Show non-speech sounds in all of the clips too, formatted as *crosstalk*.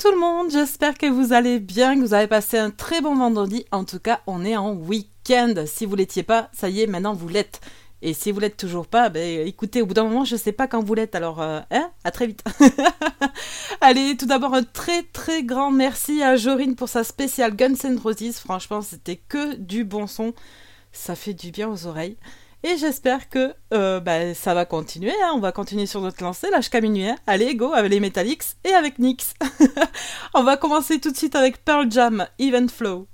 Tout le monde, j'espère que vous allez bien, que vous avez passé un très bon vendredi. En tout cas, on est en week-end. Si vous l'étiez pas, ça y est, maintenant vous l'êtes. Et si vous l'êtes toujours pas, ben, écoutez, au bout d'un moment, je sais pas quand vous l'êtes, alors euh, hein, à très vite. *laughs* Allez, tout d'abord un très très grand merci à Jorine pour sa spéciale Guns N' Roses. Franchement, c'était que du bon son. Ça fait du bien aux oreilles. Et j'espère que euh, bah, ça va continuer. Hein. On va continuer sur notre lancée, là jusqu'à minuit. Hein. Allez, go avec les Metallics et avec Nyx. *laughs* On va commencer tout de suite avec Pearl Jam, Event Flow.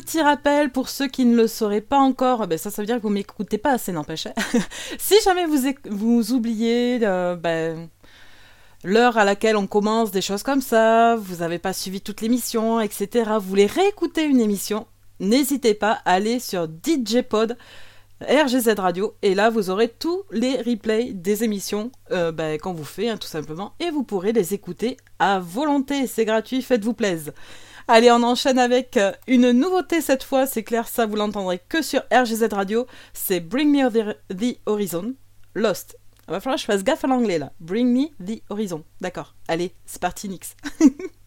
Petit rappel pour ceux qui ne le sauraient pas encore, ben ça, ça veut dire que vous m'écoutez pas assez, n'empêche. *laughs* si jamais vous, vous oubliez euh, ben, l'heure à laquelle on commence des choses comme ça, vous n'avez pas suivi toute l'émission, etc., vous voulez réécouter une émission, n'hésitez pas à aller sur DJ Pod. RGZ Radio et là vous aurez tous les replays des émissions euh, ben, qu'on vous fait hein, tout simplement et vous pourrez les écouter à volonté, c'est gratuit, faites-vous plaisir. Allez, on enchaîne avec euh, une nouveauté cette fois, c'est clair, ça vous l'entendrez que sur RGZ Radio, c'est Bring Me the, Horizon, Lost. Il va falloir que je fasse gaffe à l'anglais là. Bring Me the Horizon. D'accord. Allez, c'est parti, Nix. *laughs*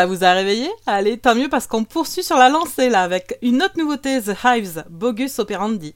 Ça vous a réveillé? Allez, tant mieux parce qu'on poursuit sur la lancée là avec une autre nouveauté, The Hives, Bogus Operandi.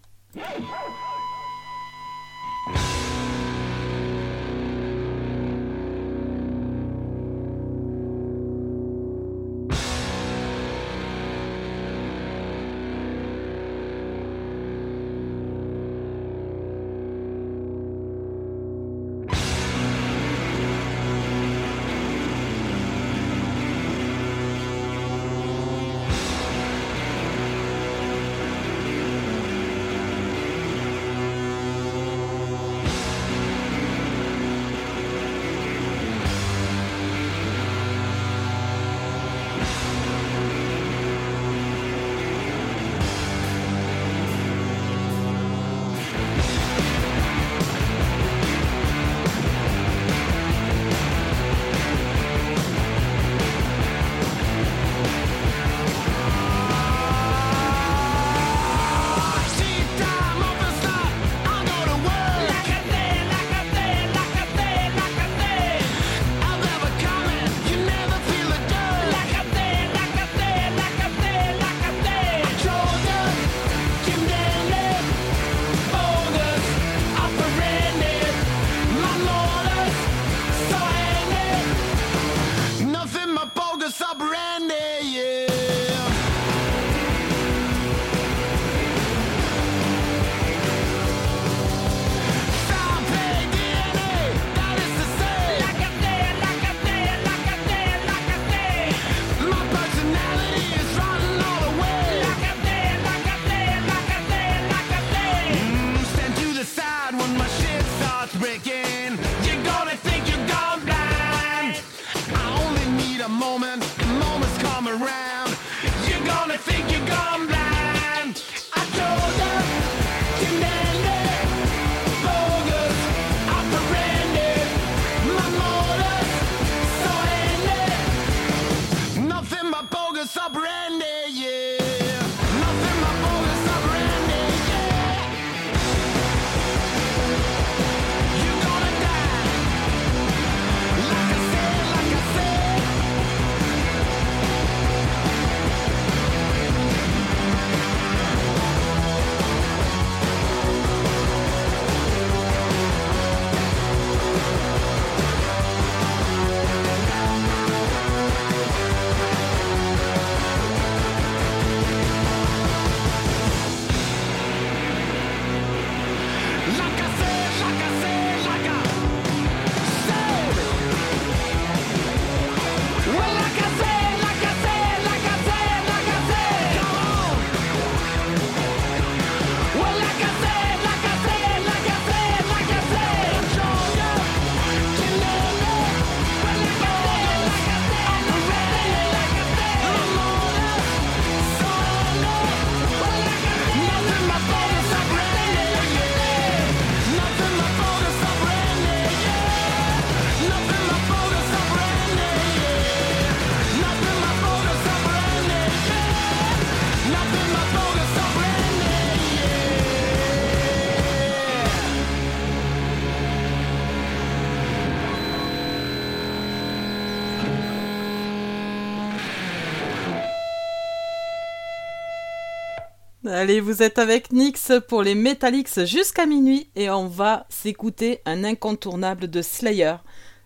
Allez, vous êtes avec Nix pour les Metallics jusqu'à minuit et on va s'écouter un incontournable de Slayer.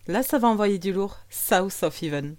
Là, ça va envoyer du lourd, South of Heaven.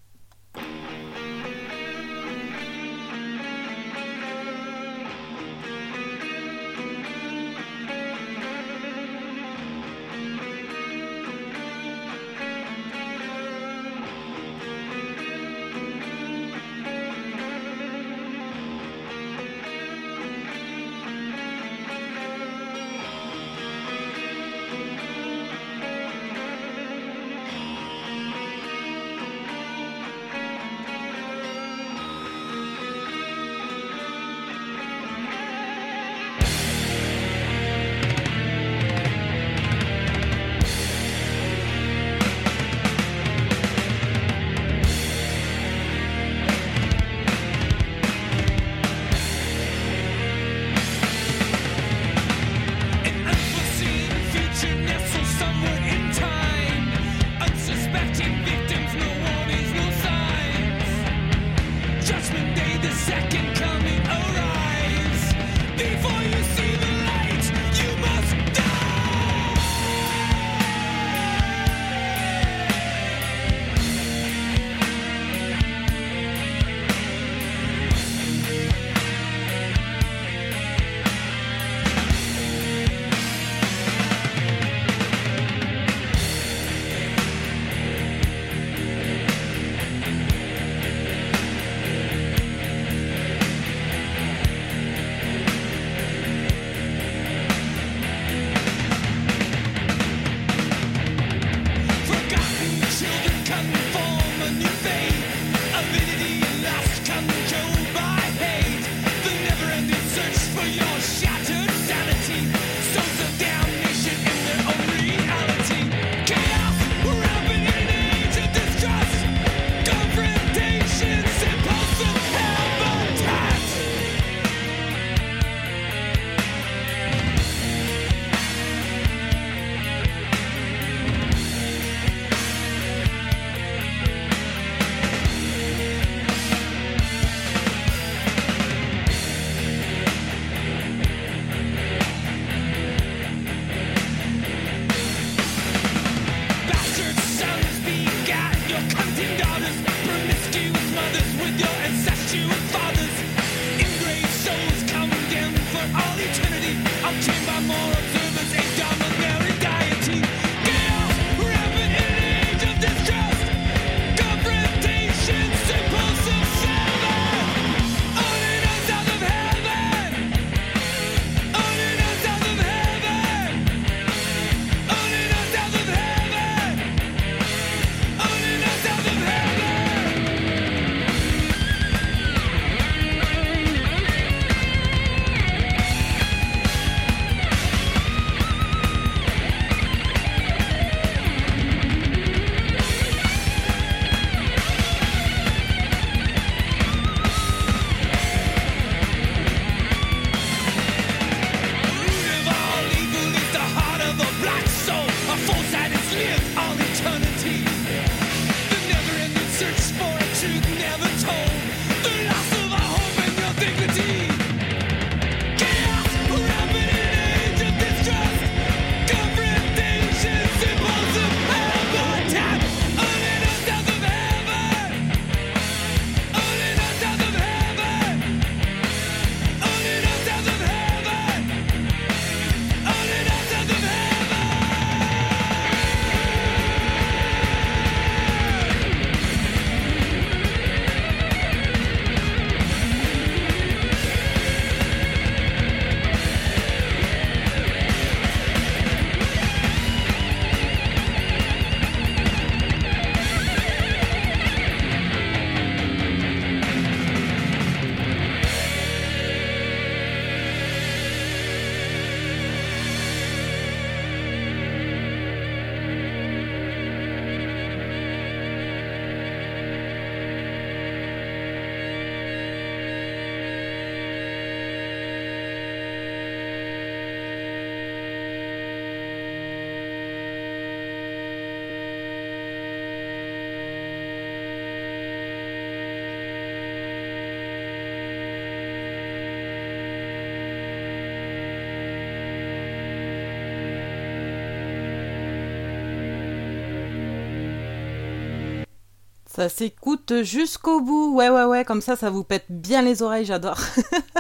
Ça s'écoute jusqu'au bout. Ouais, ouais, ouais, comme ça, ça vous pète bien les oreilles, j'adore.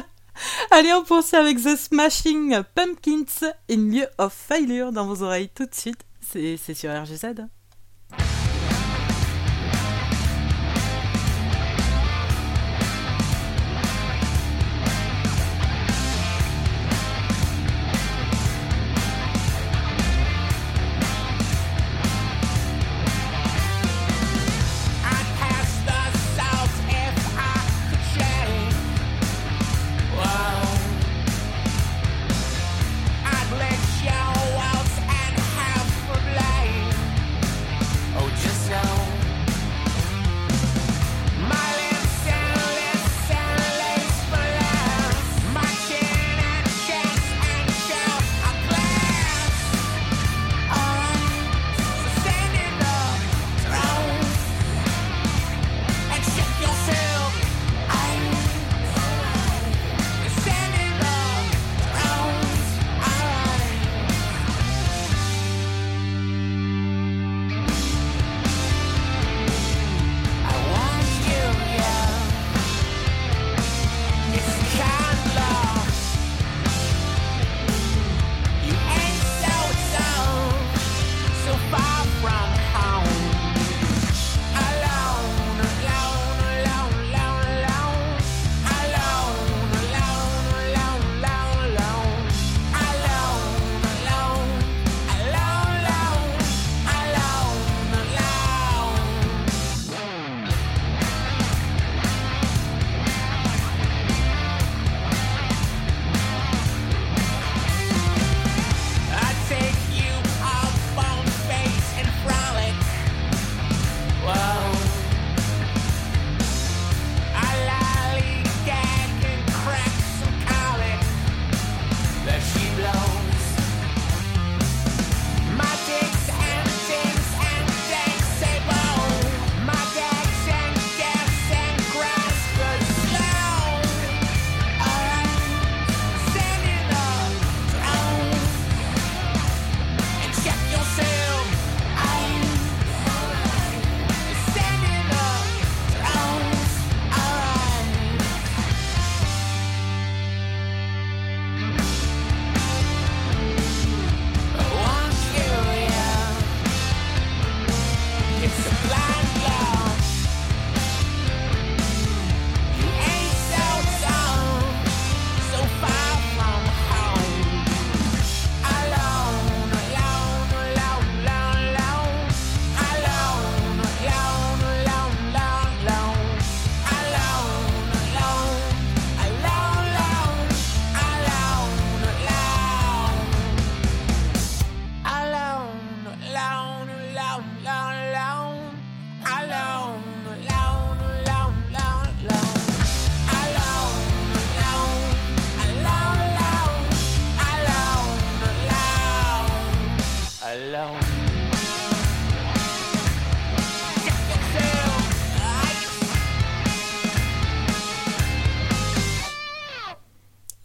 *laughs* Allez, on poursuit avec The Smashing Pumpkins in lieu of failure dans vos oreilles tout de suite. C'est sur RGZ.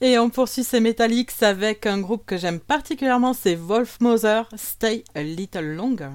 Et on poursuit ces Metallics avec un groupe que j'aime particulièrement, c'est Wolf Mother, Stay a Little Longer.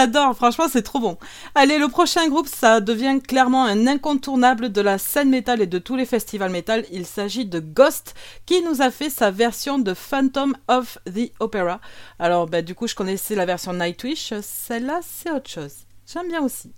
J'adore, franchement, c'est trop bon. Allez, le prochain groupe, ça devient clairement un incontournable de la scène métal et de tous les festivals métal. Il s'agit de Ghost, qui nous a fait sa version de Phantom of the Opera. Alors, bah, du coup, je connaissais la version Nightwish. Celle-là, c'est autre chose. J'aime bien aussi.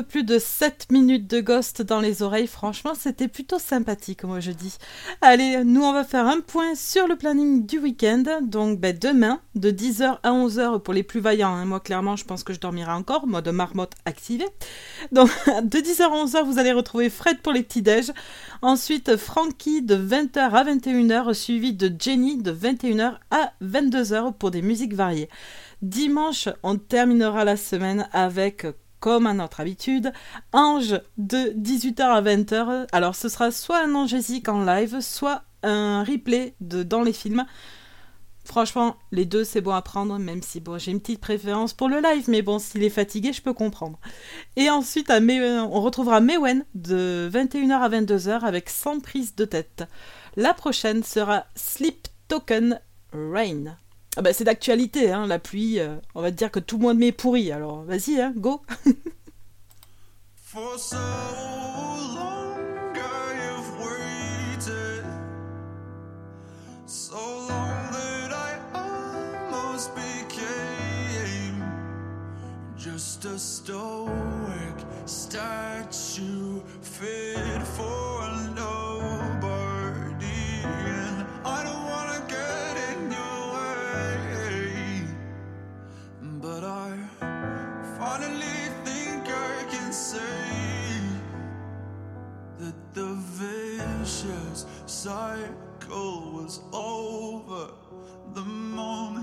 Plus de 7 minutes de Ghost dans les oreilles. Franchement, c'était plutôt sympathique, moi je dis. Allez, nous on va faire un point sur le planning du week-end. Donc ben, demain, de 10h à 11h pour les plus vaillants. Hein. Moi, clairement, je pense que je dormirai encore, mode marmotte activé. Donc *laughs* de 10h à 11h, vous allez retrouver Fred pour les petits-déj. Ensuite, Frankie de 20h à 21h, suivi de Jenny de 21h à 22h pour des musiques variées. Dimanche, on terminera la semaine avec comme à notre habitude, Ange de 18h à 20h. Alors ce sera soit un Angésique en live, soit un replay de dans les films. Franchement, les deux c'est bon à prendre, même si bon, j'ai une petite préférence pour le live, mais bon, s'il est fatigué, je peux comprendre. Et ensuite, on retrouvera Mewen de 21h à 22h avec 100 prise de tête. La prochaine sera Sleep Token Rain. Ah bah c'est d'actualité, hein, la pluie. Euh, on va te dire que tout le monde m'est pourri. Alors vas-y, hein, go. For so long I've waited, so long that I almost became just a stoic statue fit cycle was over. The moment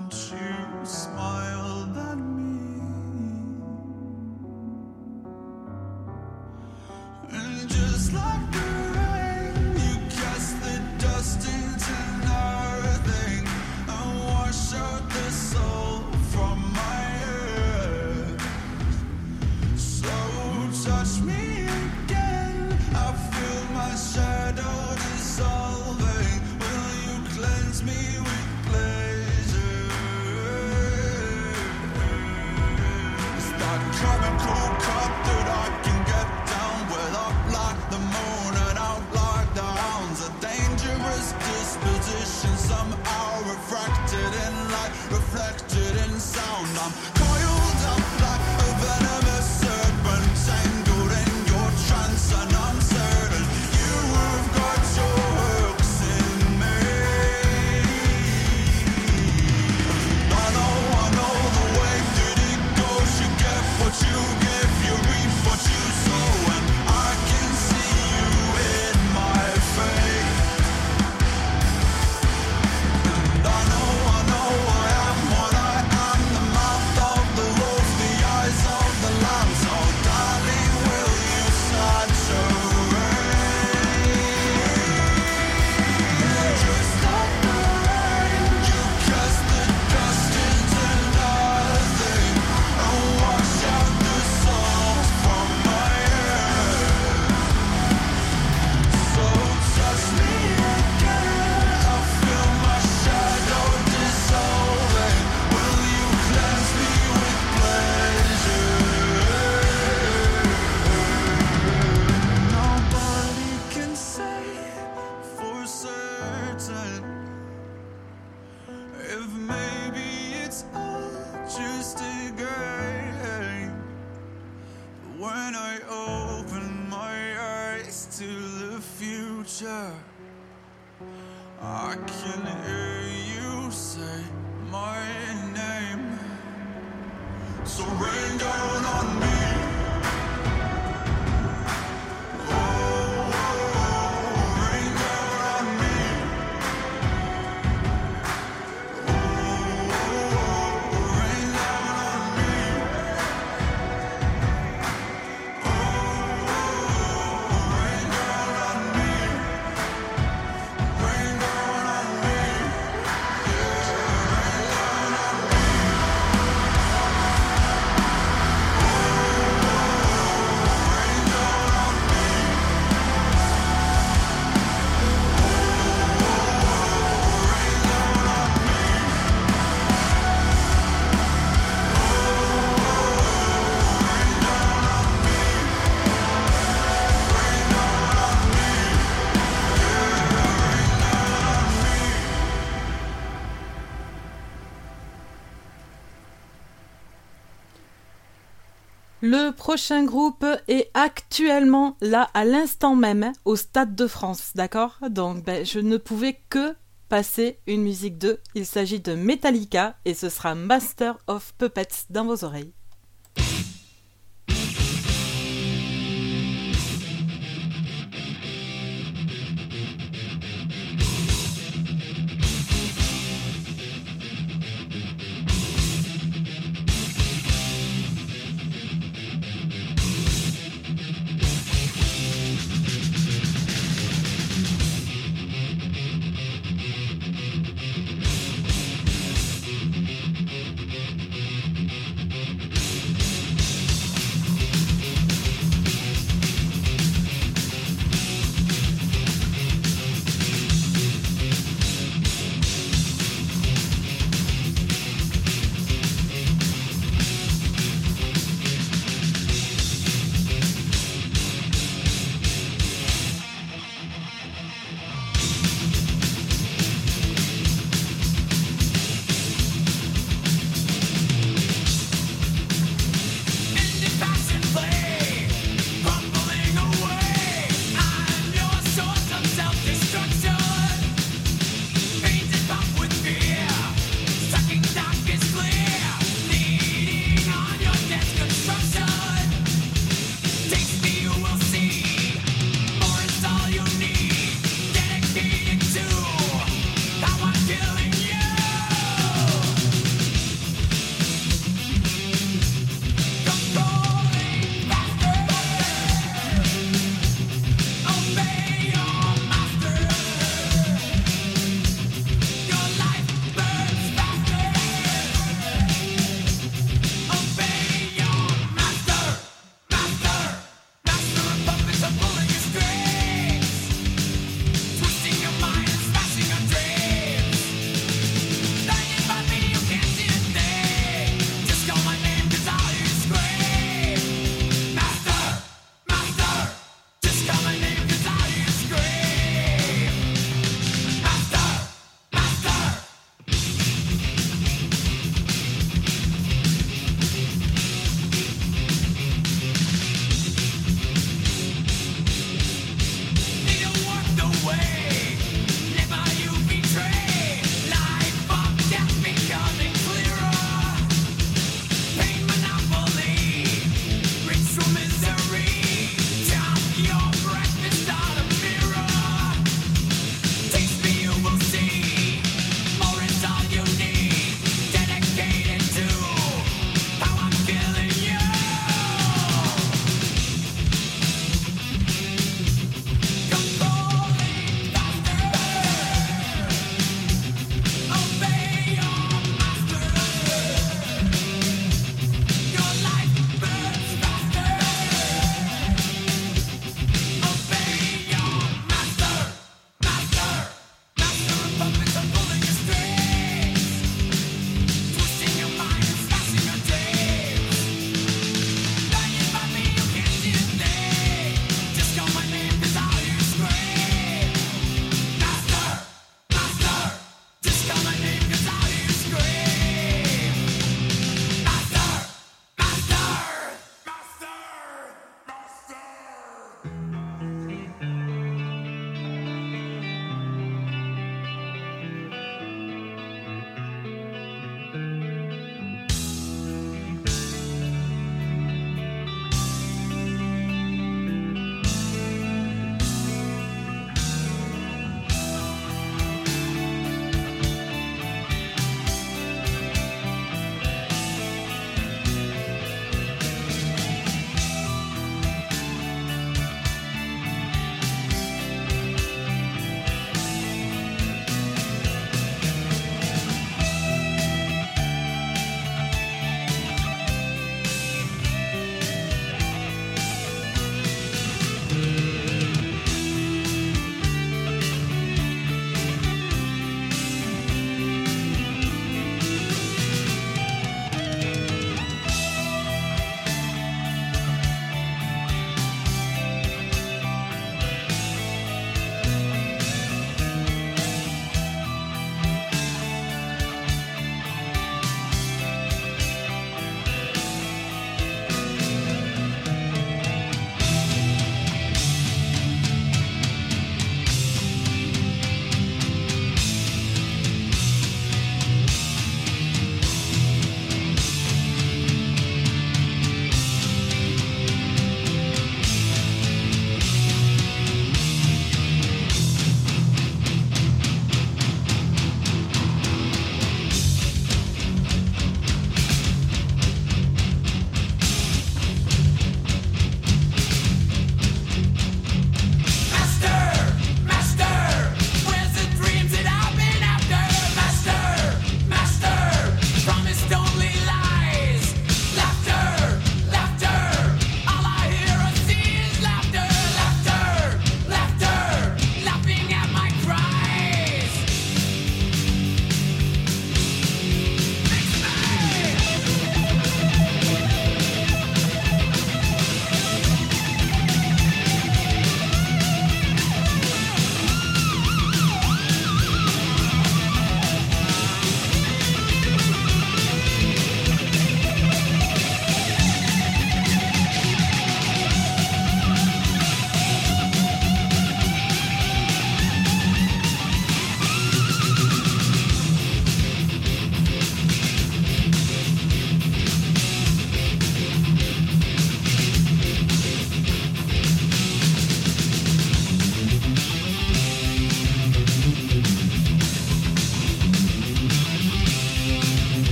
Prochain groupe est actuellement là à l'instant même au Stade de France, d'accord? Donc ben, je ne pouvais que passer une musique d'eux. Il s'agit de Metallica et ce sera Master of Puppets dans vos oreilles.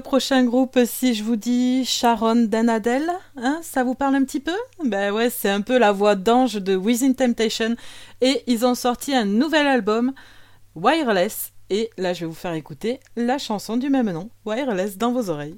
Prochain groupe, si je vous dis Sharon Danadel, hein, ça vous parle un petit peu? Ben ouais, c'est un peu la voix d'ange de Within Temptation. Et ils ont sorti un nouvel album, Wireless. Et là, je vais vous faire écouter la chanson du même nom, Wireless, dans vos oreilles.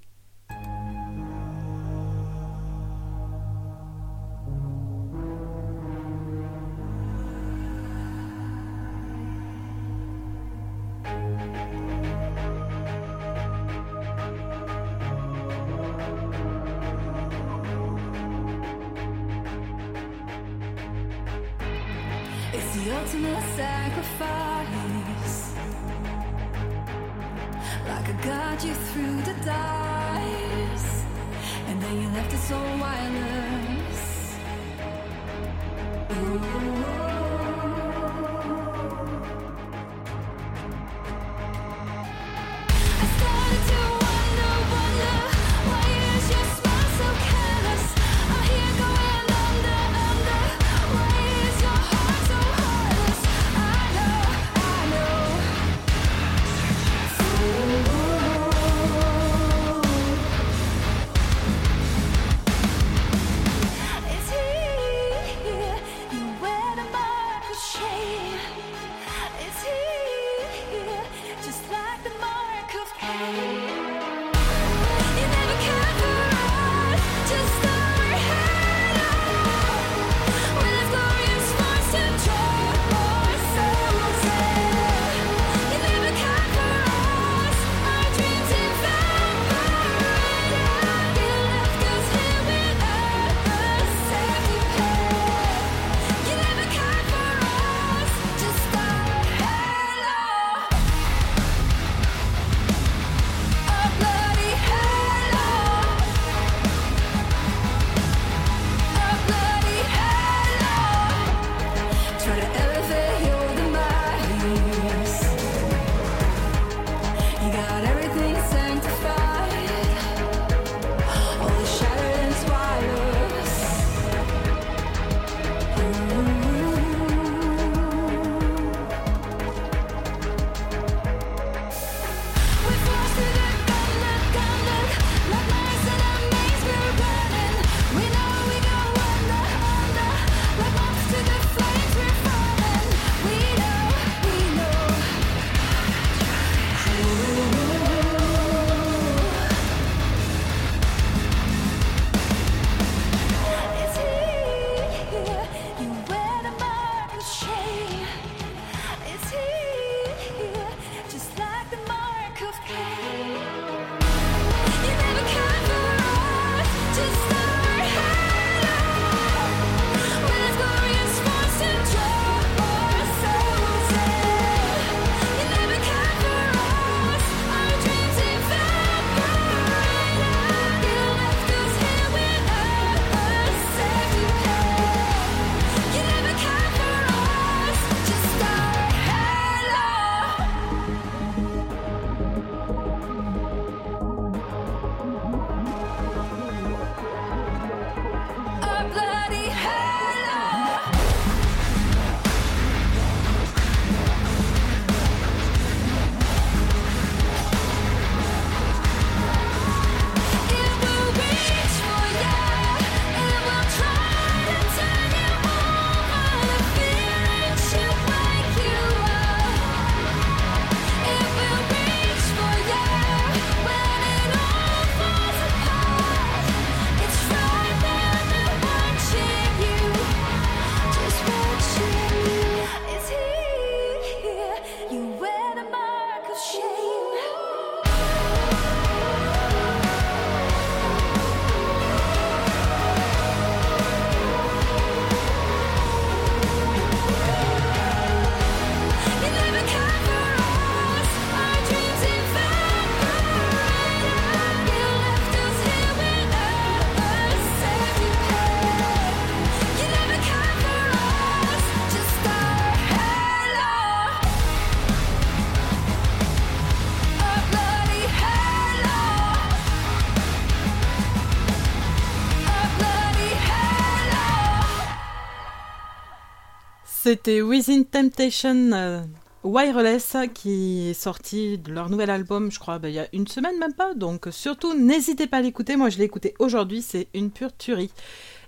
C'était Within Temptation euh, Wireless qui est sorti de leur nouvel album, je crois, ben, il y a une semaine même pas. Donc surtout, n'hésitez pas à l'écouter. Moi, je l'ai écouté aujourd'hui, c'est une pure tuerie.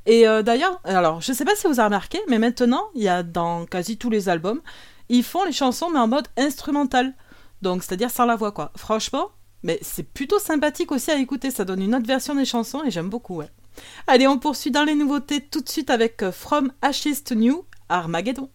Et euh, d'ailleurs, alors je ne sais pas si vous avez remarqué, mais maintenant, il y a dans quasi tous les albums, ils font les chansons mais en mode instrumental. Donc c'est-à-dire sans la voix quoi. Franchement, mais c'est plutôt sympathique aussi à écouter, ça donne une autre version des chansons et j'aime beaucoup ouais. Allez, on poursuit dans les nouveautés tout de suite avec euh, From Ashes to New Armageddon.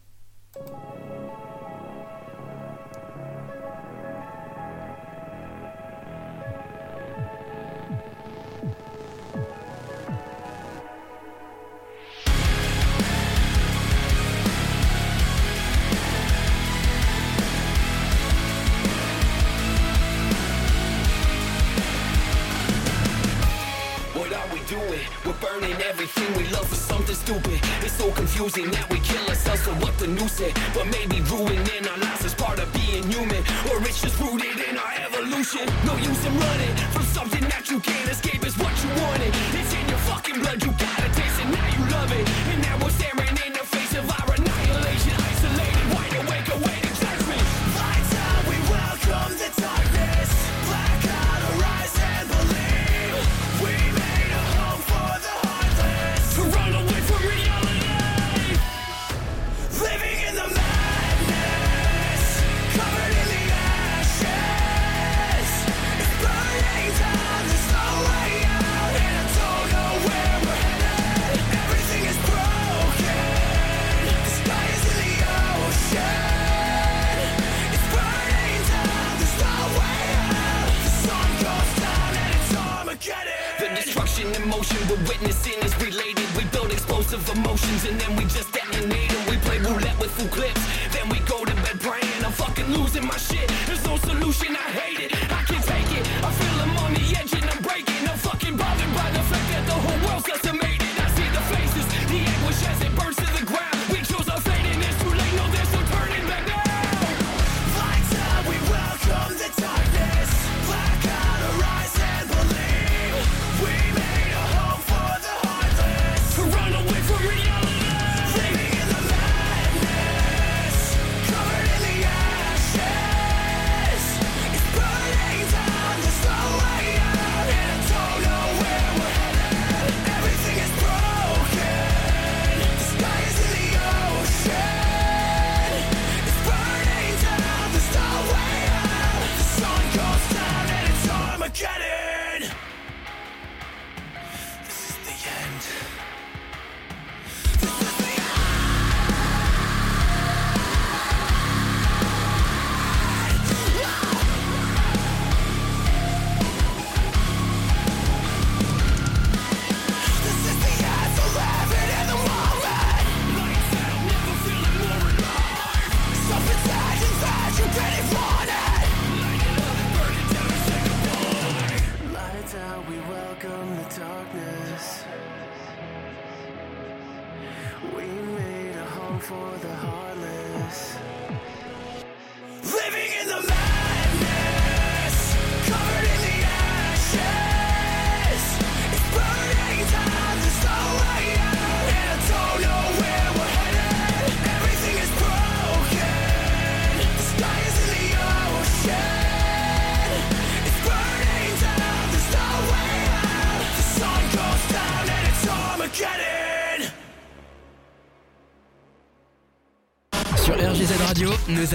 burning everything we love for something stupid. It's so confusing that we kill ourselves for what the news said. But maybe ruining our lives is part of being human, or it's just rooted in our evolution. No use in running from something that you can't escape is what you wanted. It's in your fucking blood. You got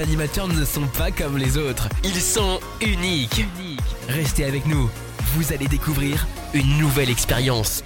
Les animateurs ne sont pas comme les autres. Ils sont uniques. Restez avec nous, vous allez découvrir une nouvelle expérience.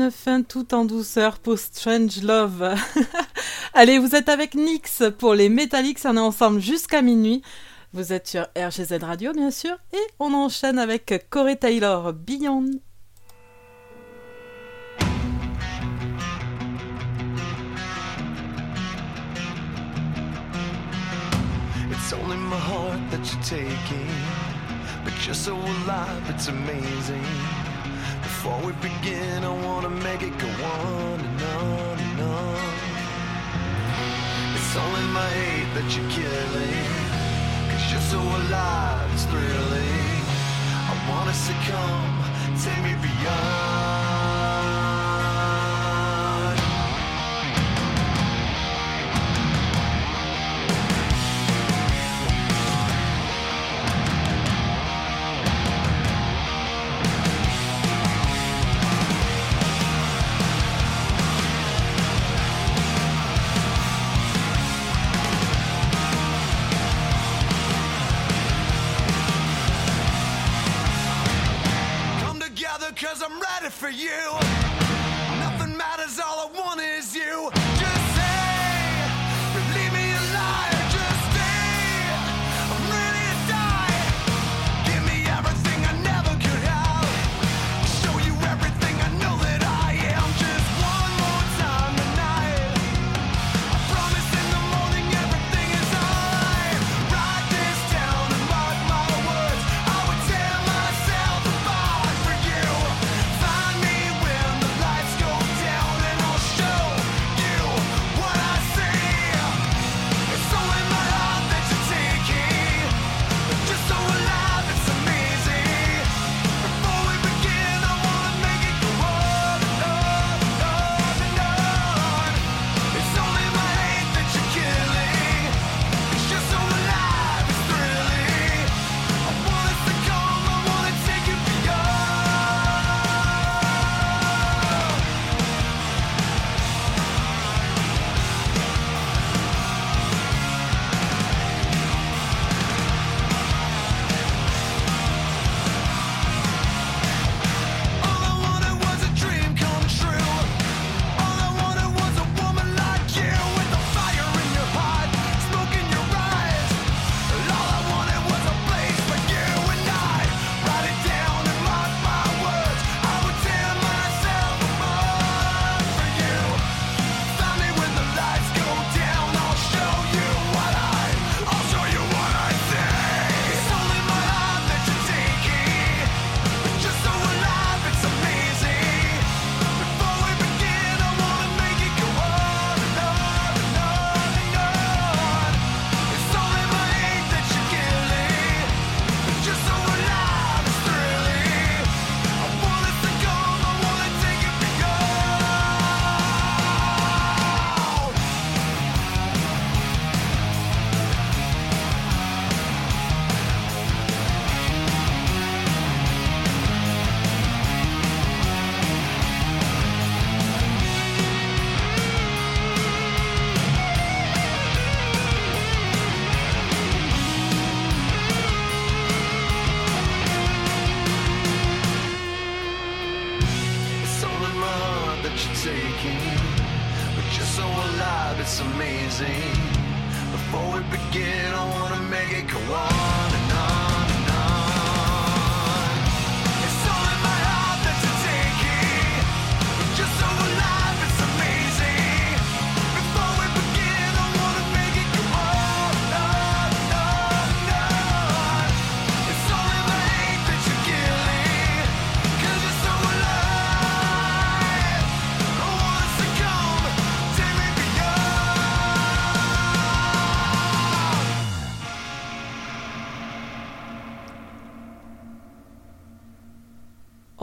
une fin tout en douceur pour Strange Love. *laughs* Allez, vous êtes avec Nix pour les Metallics, on est ensemble jusqu'à minuit. Vous êtes sur RGZ Radio, bien sûr, et on enchaîne avec Corey Taylor, Beyond. It's only my heart that you're taking, but you're so alive, it's amazing. Before we begin, I wanna make it go on and on and on. It's only my hate that you're killing. Cause you're so alive, it's thrilling. I wanna succumb, take me beyond. you.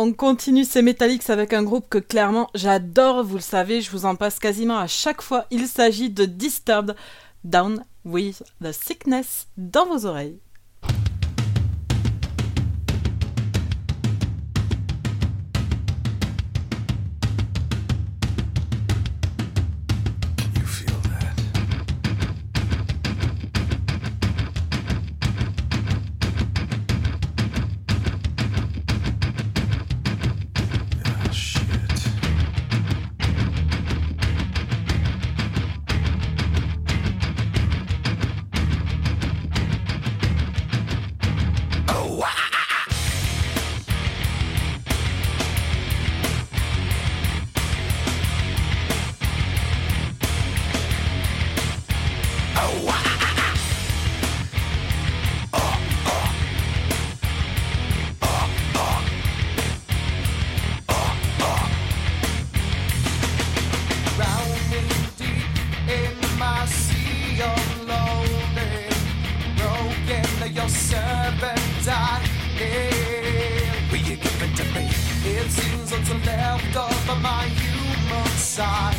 on continue ces Metallics avec un groupe que clairement j'adore, vous le savez, je vous en passe quasiment à chaque fois. Il s'agit de Disturbed Down with the Sickness dans vos oreilles. side.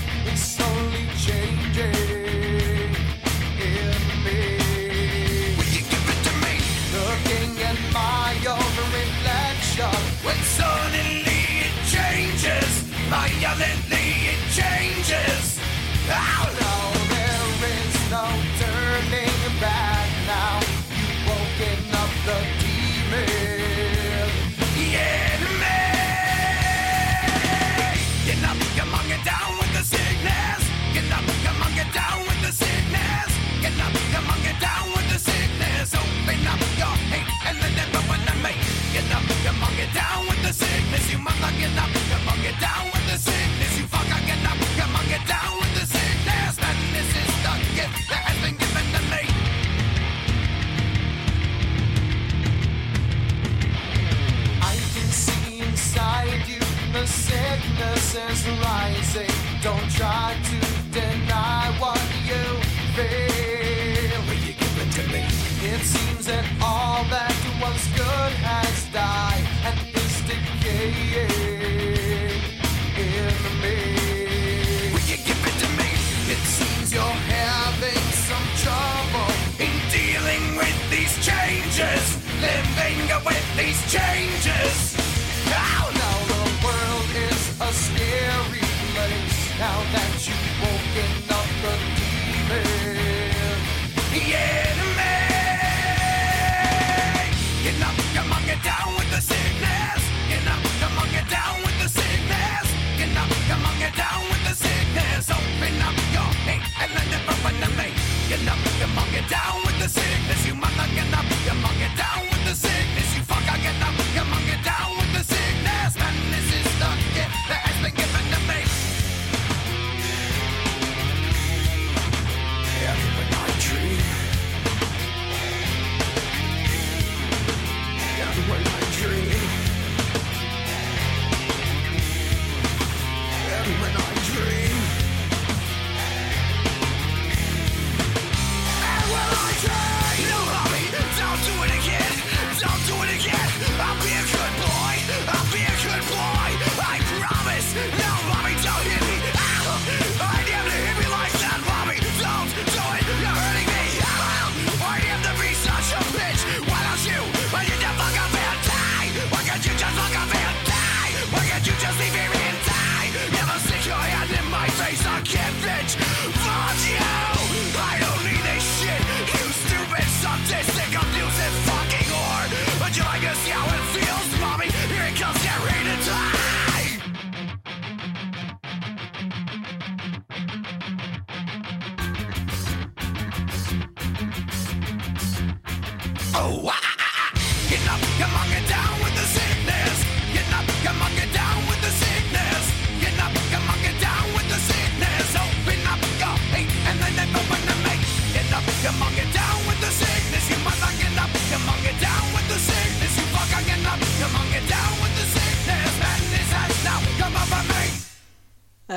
There's the don't try to deny what you feel.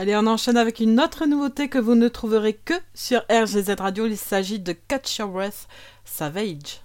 Allez, on enchaîne avec une autre nouveauté que vous ne trouverez que sur RGZ Radio. Il s'agit de Catch Your Breath Savage.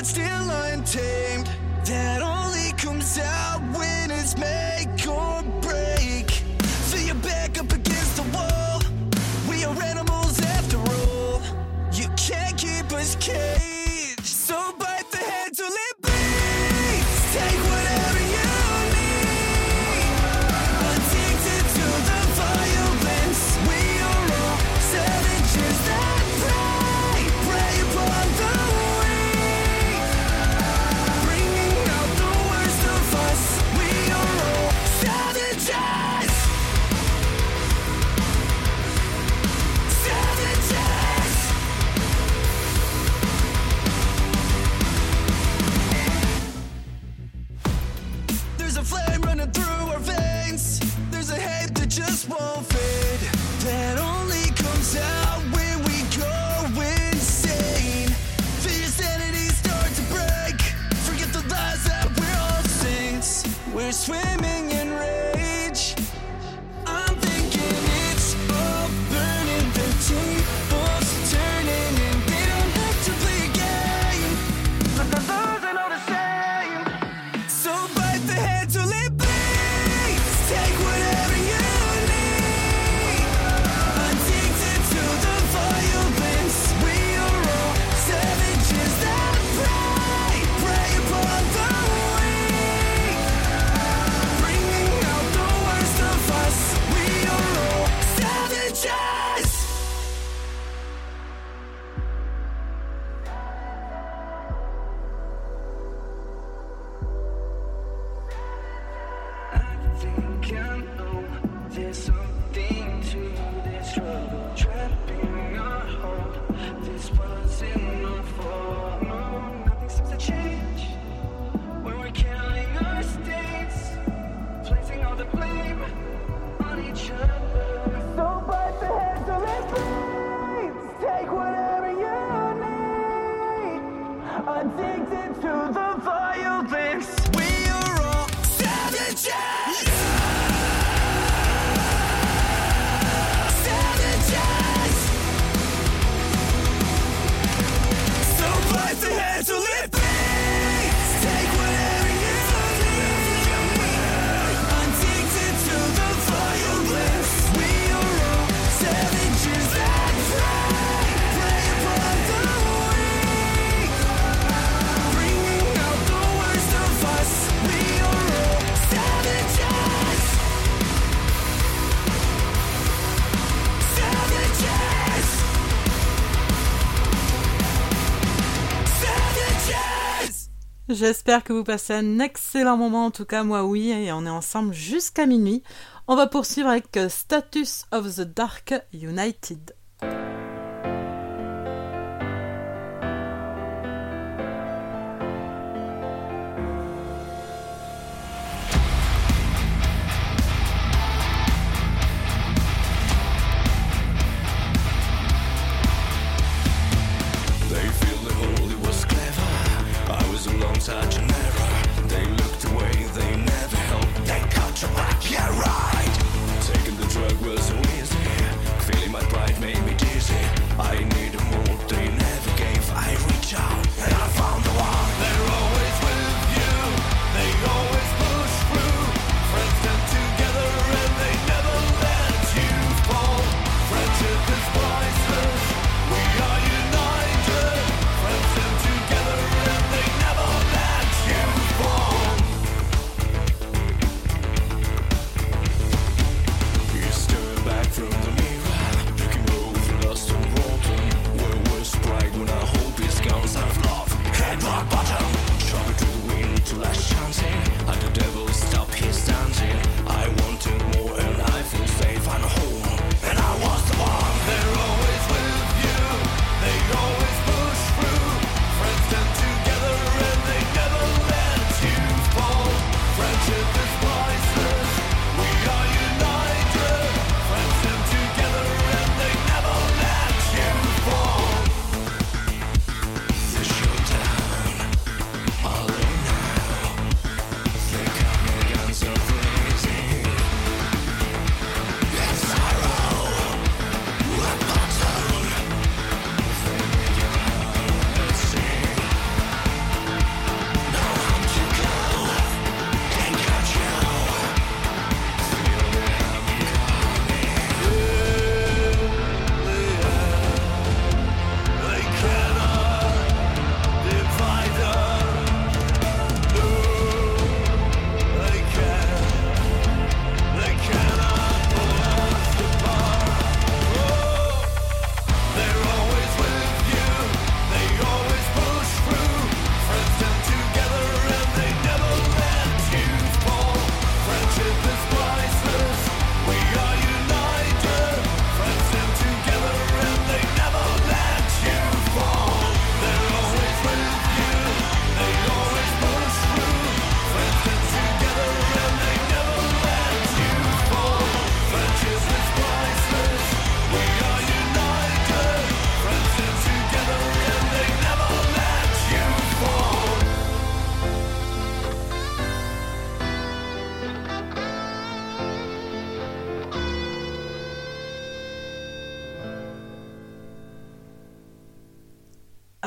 it's still untamed. J'espère que vous passez un excellent moment, en tout cas moi oui, et on est ensemble jusqu'à minuit. On va poursuivre avec euh, Status of the Dark United.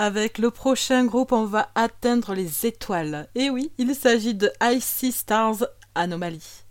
Avec le prochain groupe, on va atteindre les étoiles. Et oui, il s'agit de Icy Stars Anomaly.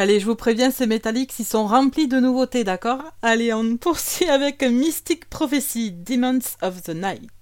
Allez, je vous préviens, ces métalliques, ils sont remplis de nouveautés, d'accord? Allez, on poursuit avec Mystic Prophecy, Demons of the Night.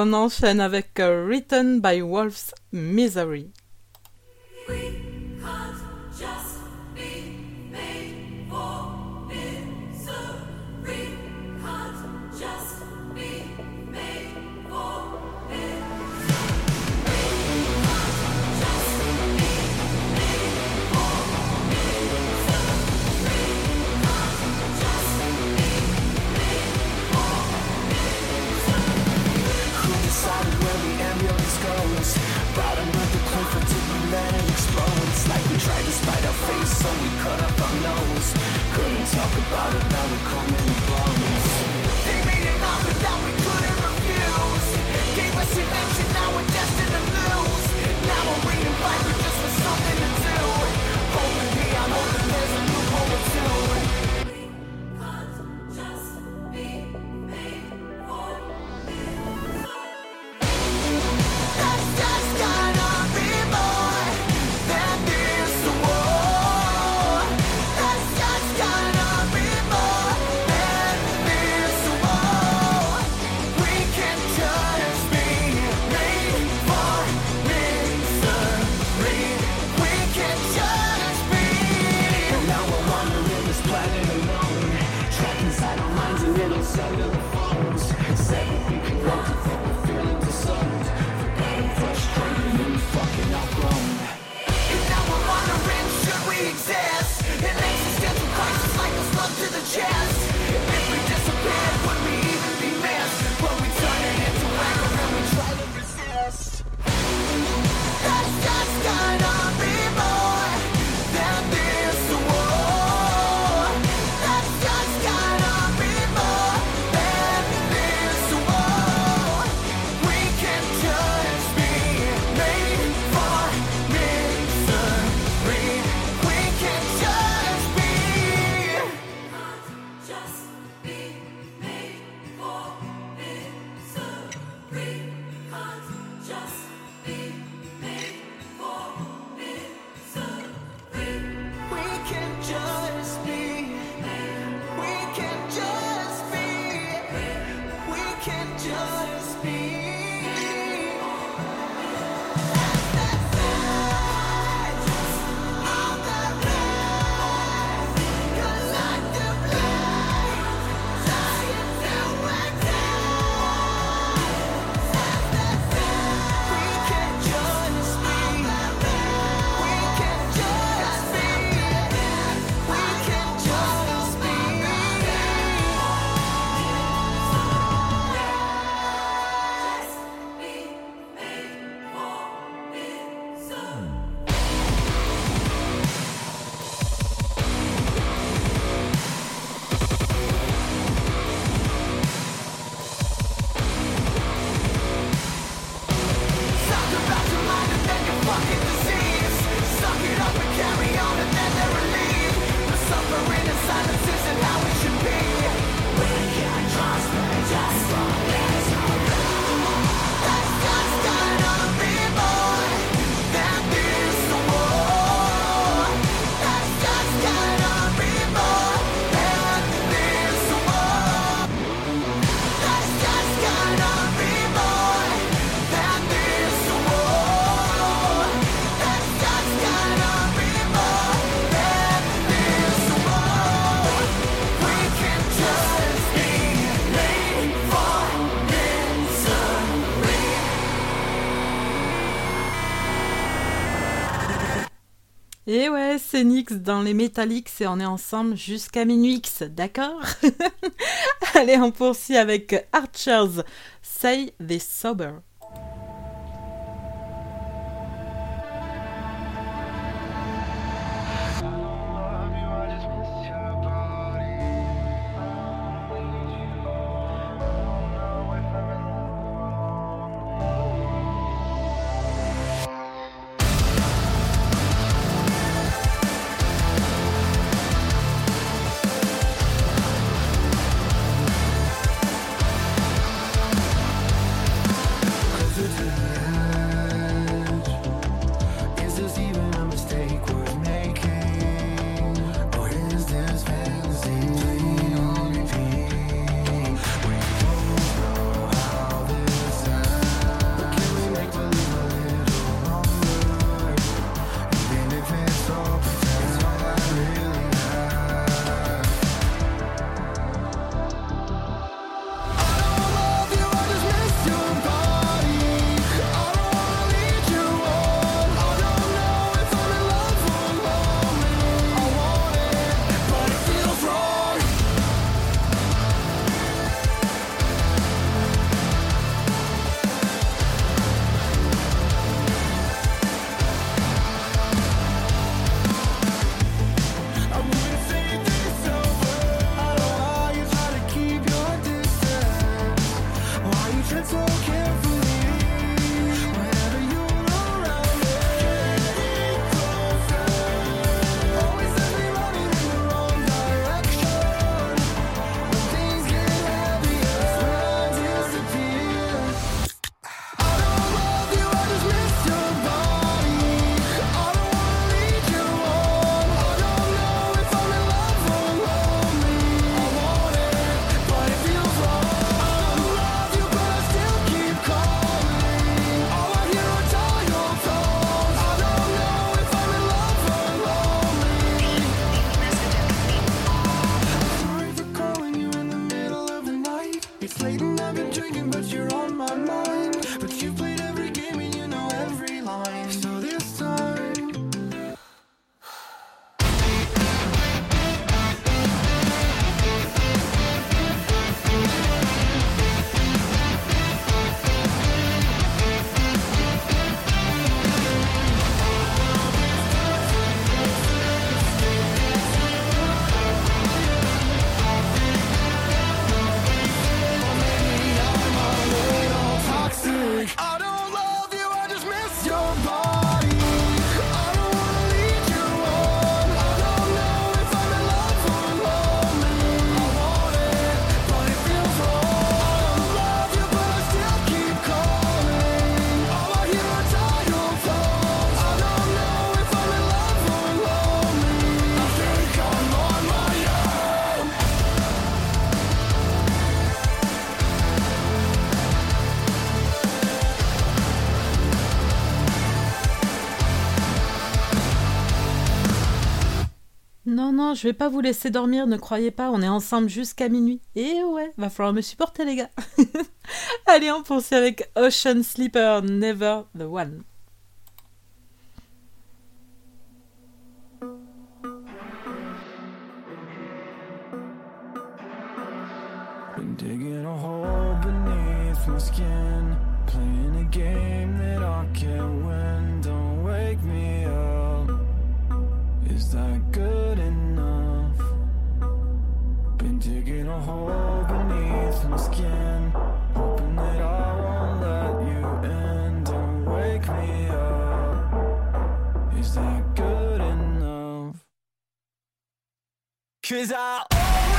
on enchaîne avec euh, Written by Wolf's Misery. Dans les Metallics et on est ensemble jusqu'à minuit, d'accord? *laughs* Allez, on poursuit avec Archers, Say They Sober. Hein, je vais pas vous laisser dormir, ne croyez pas, on est ensemble jusqu'à minuit. Et ouais, va falloir me supporter, les gars. *laughs* Allez, on poursuit avec Ocean Sleeper, Never the One. Been digging a hole beneath my skin, playing a game that I can't win. Don't wake me up. Is that good enough? Digging a hole beneath my skin. Hoping that I won't let you in. Don't wake me up. Is that good enough? Cause I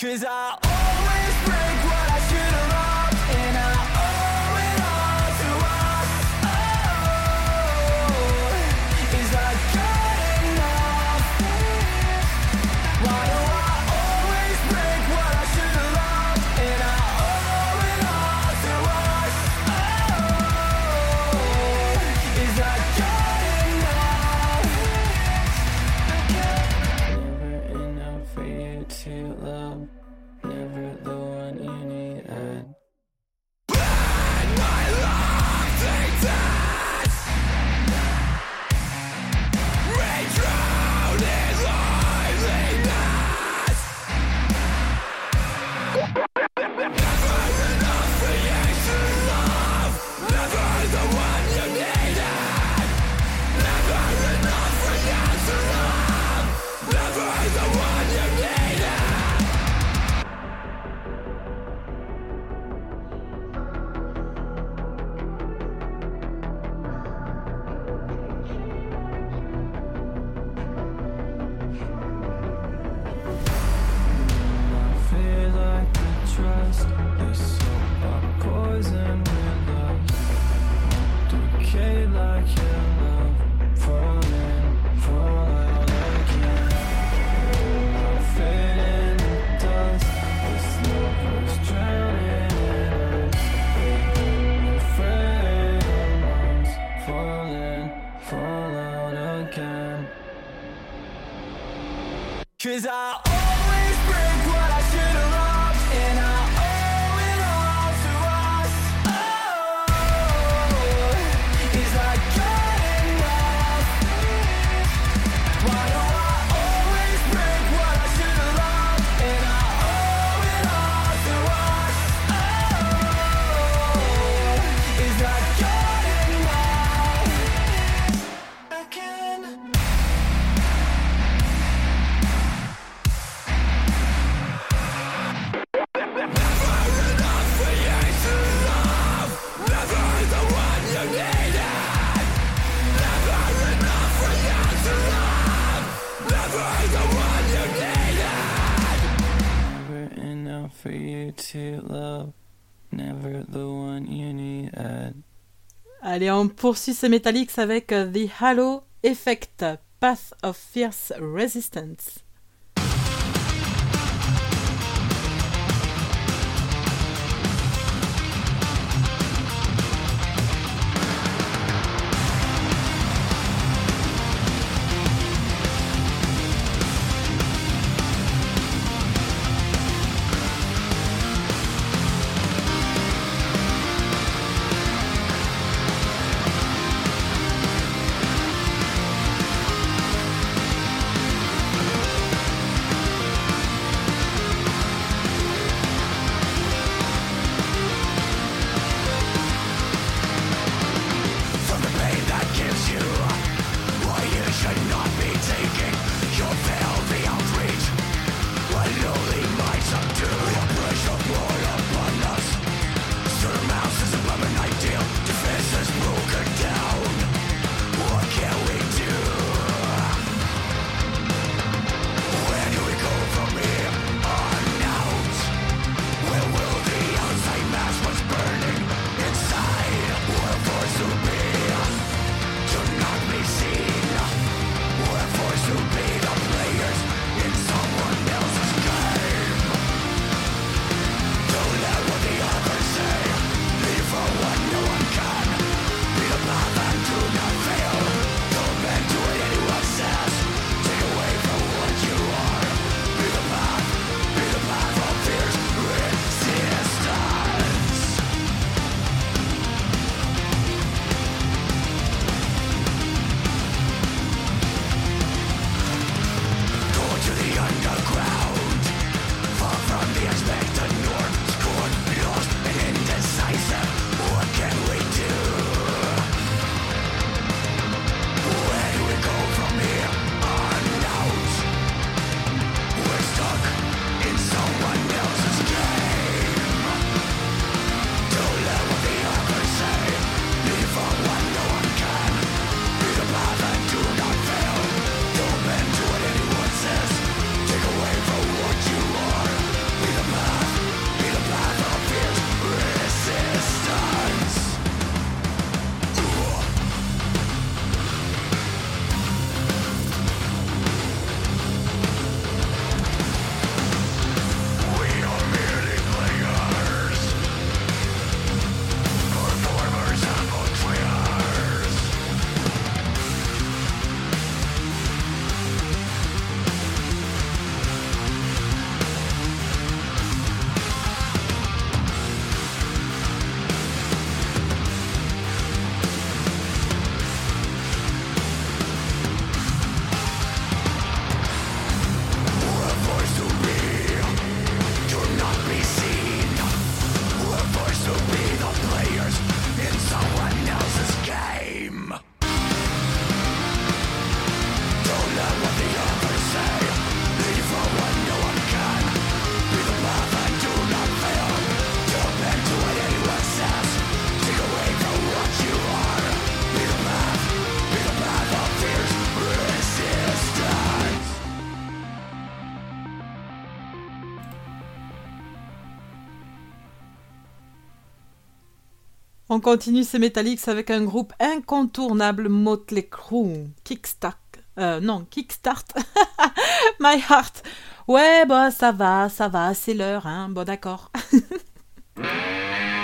Cause I Allez, on poursuit ces Metallics avec euh, The Halo Effect, Path of Fierce Resistance. On continue ces Metallics avec un groupe incontournable, Motley Crue. Kickstart. Euh, non, Kickstart. *laughs* My Heart. Ouais, bah ça va, ça va, c'est l'heure, hein. Bon, d'accord. *laughs*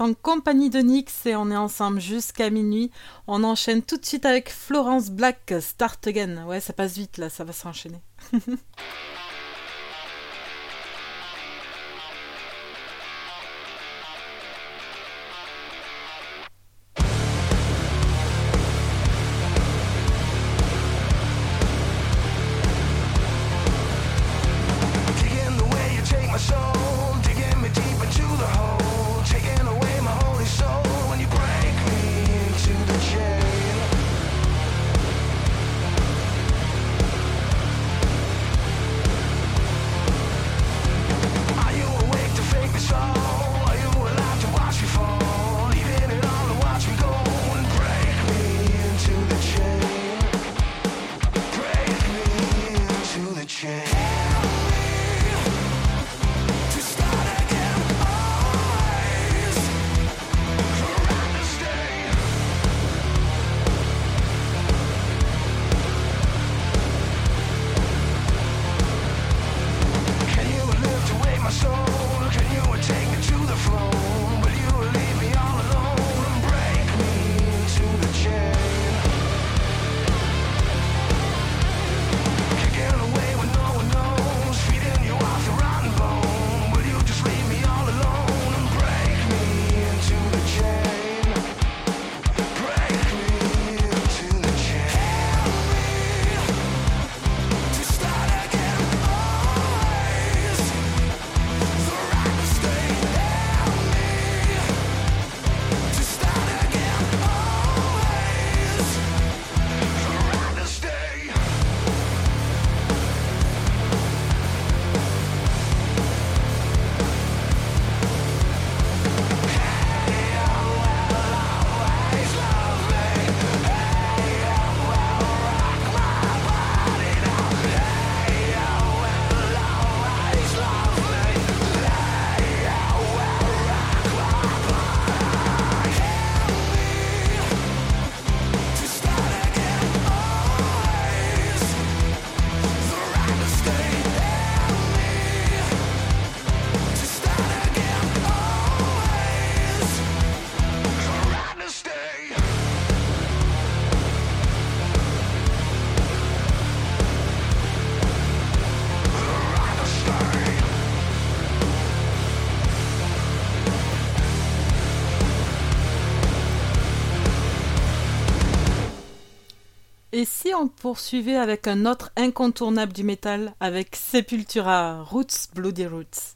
en compagnie de Nyx et on est ensemble jusqu'à minuit. On enchaîne tout de suite avec Florence Black, Start Again. Ouais, ça passe vite là, ça va s'enchaîner. *laughs* poursuivez avec un autre incontournable du métal, avec Sepultura, Roots, Bloody Roots.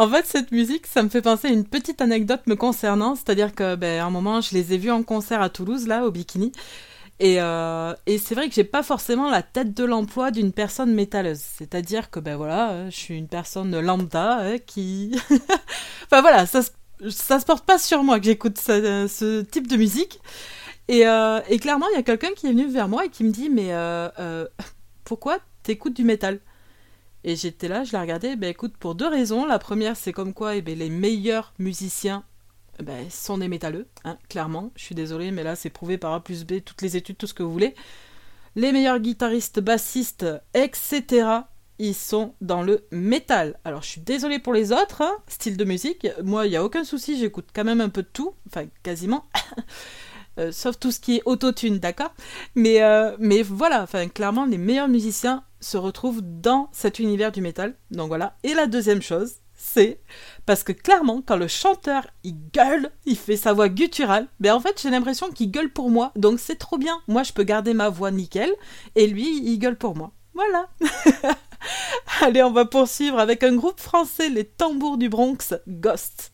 En fait, cette musique, ça me fait penser à une petite anecdote me concernant, c'est-à-dire que, ben, un moment, je les ai vus en concert à Toulouse, là, au Bikini, et, euh, et c'est vrai que j'ai pas forcément la tête de l'emploi d'une personne métalleuse. C'est-à-dire que, ben euh, je suis une personne lambda euh, qui. *laughs* enfin voilà, ça, se- ça se porte pas sur moi que j'écoute ce, type de musique. Et, et clairement, il y a quelqu'un qui est venu vers moi et qui me dit Mais pourquoi t'écoutes du métal? Et j'étais là, je la regardais, ben écoute, pour deux raisons. La première, c'est comme quoi eh ben, les meilleurs musiciens eh ben, sont des métalleux, hein, clairement. Je suis désolée, mais là, c'est prouvé par A plus B, toutes les études, tout ce que vous voulez. Les meilleurs guitaristes, bassistes, etc., ils sont dans le métal. Alors, je suis désolée pour les autres, hein, style de musique. Moi, il n'y a aucun souci, j'écoute quand même un peu de tout, enfin, quasiment. *laughs* Euh, sauf tout ce qui est autotune, d'accord? Mais, euh, mais voilà, clairement, les meilleurs musiciens se retrouvent dans cet univers du métal. Donc voilà. Et la deuxième chose, c'est parce que clairement, quand le chanteur il gueule, il fait sa voix gutturale, ben en fait j'ai l'impression qu'il gueule pour moi. Donc c'est trop bien. Moi je peux garder ma voix nickel et lui il gueule pour moi. Voilà. *laughs* Allez, on va poursuivre avec un groupe français, les Tambours du Bronx, Ghost.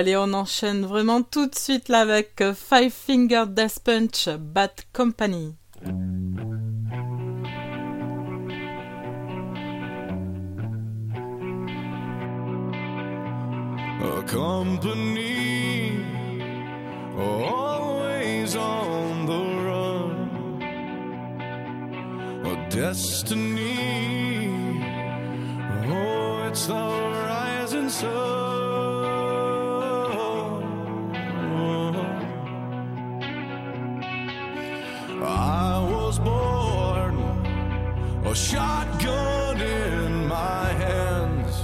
Allez, on enchaîne vraiment tout de suite là avec euh, Five Finger Death Punch, Bad Company. A company always on the run. A destiny. Oh, it's the sun. I was born a shotgun in my hands.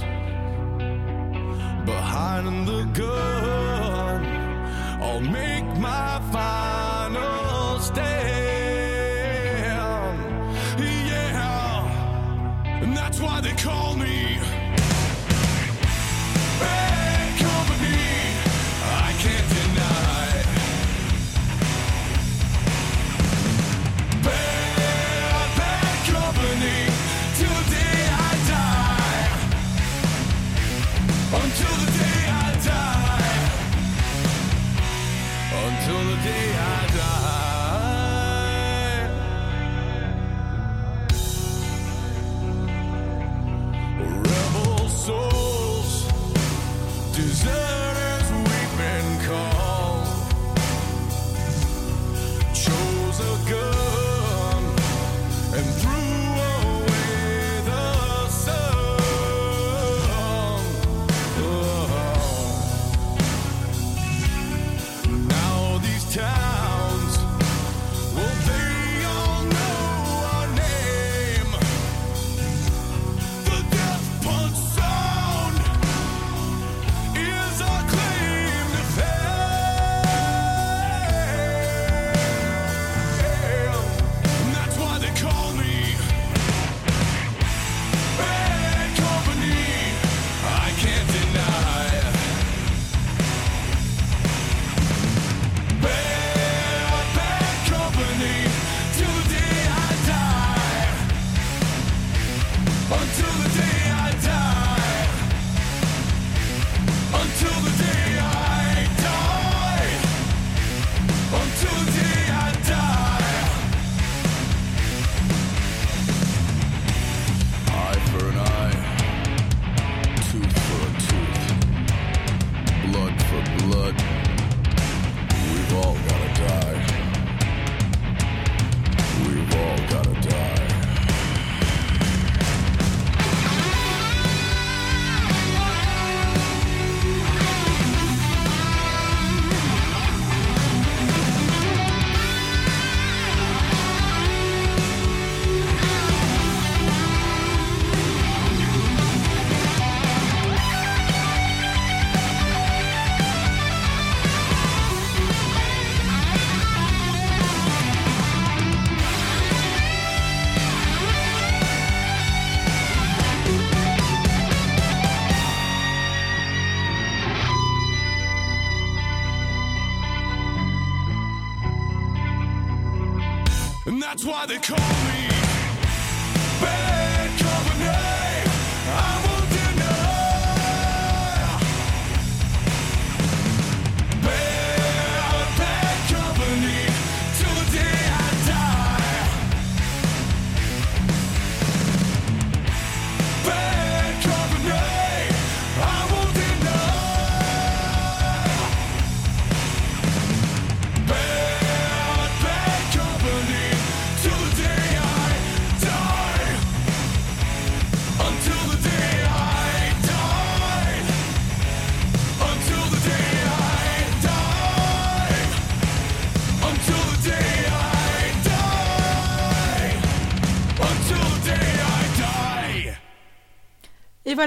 Behind the gun, all men.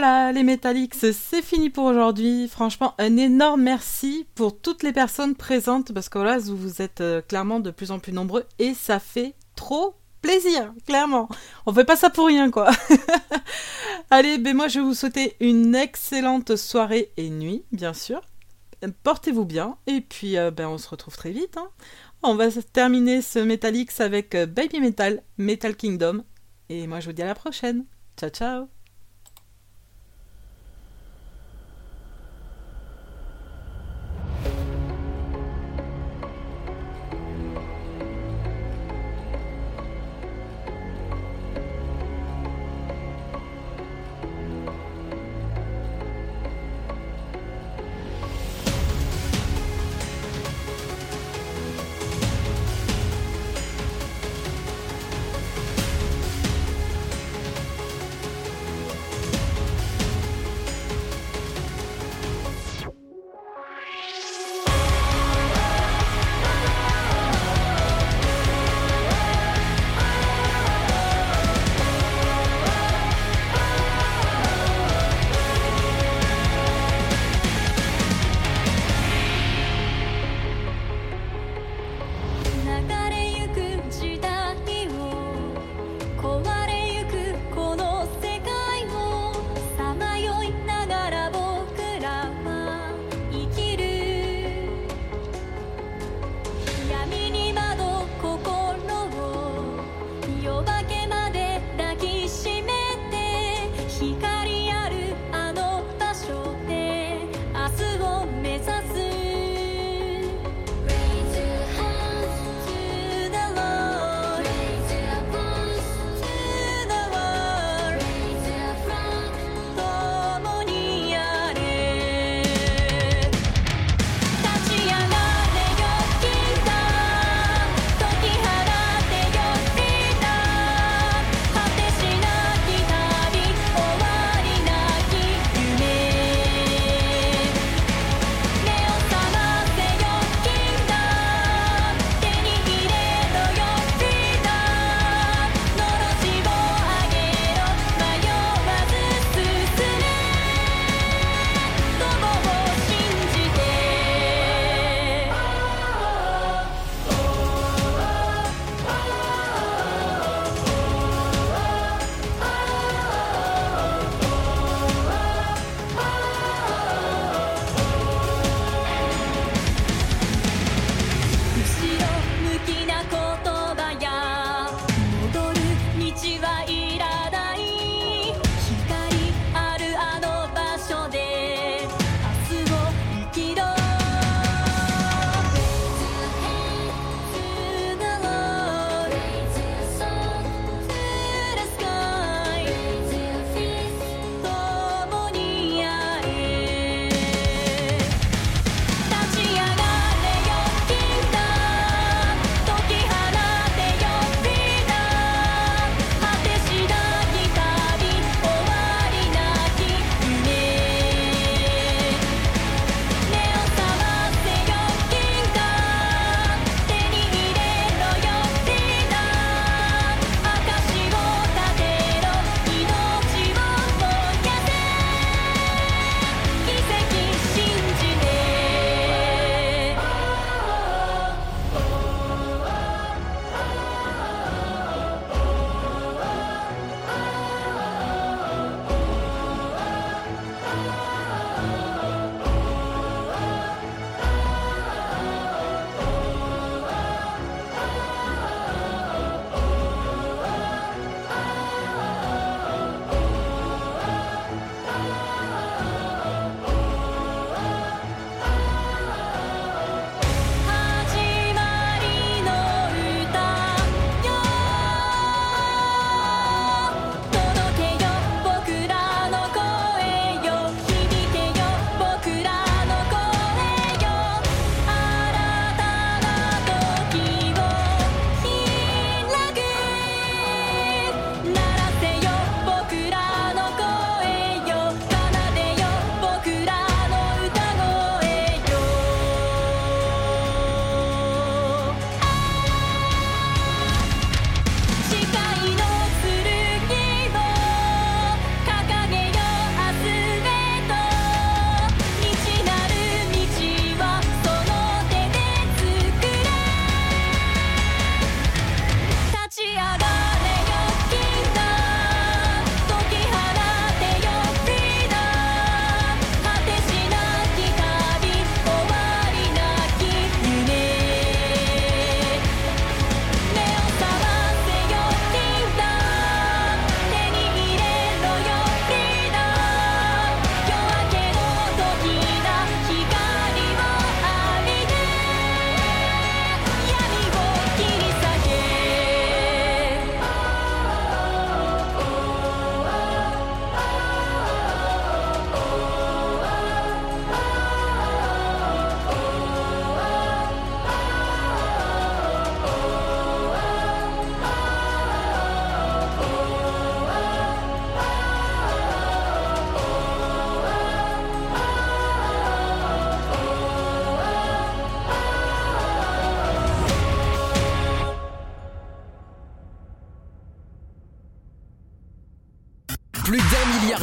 Voilà, les Metallics, c'est fini pour aujourd'hui. Franchement, un énorme merci pour toutes les personnes présentes parce que vous êtes euh, clairement de plus en plus nombreux et ça fait trop plaisir, clairement. On fait pas ça pour rien, quoi. *laughs* Allez, ben moi je vais vous souhaiter une excellente soirée et nuit, bien sûr. Portez-vous bien et puis euh, ben on se retrouve très vite. hein. On va terminer ce Metallics avec euh, Baby Metal, Metal Kingdom. Et moi je vous dis à la prochaine. Ciao ciao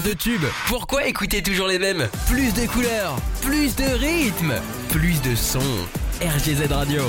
de tubes. Pourquoi écouter toujours les mêmes? Plus de couleurs, plus de rythme, plus de sons. RGZ Radio.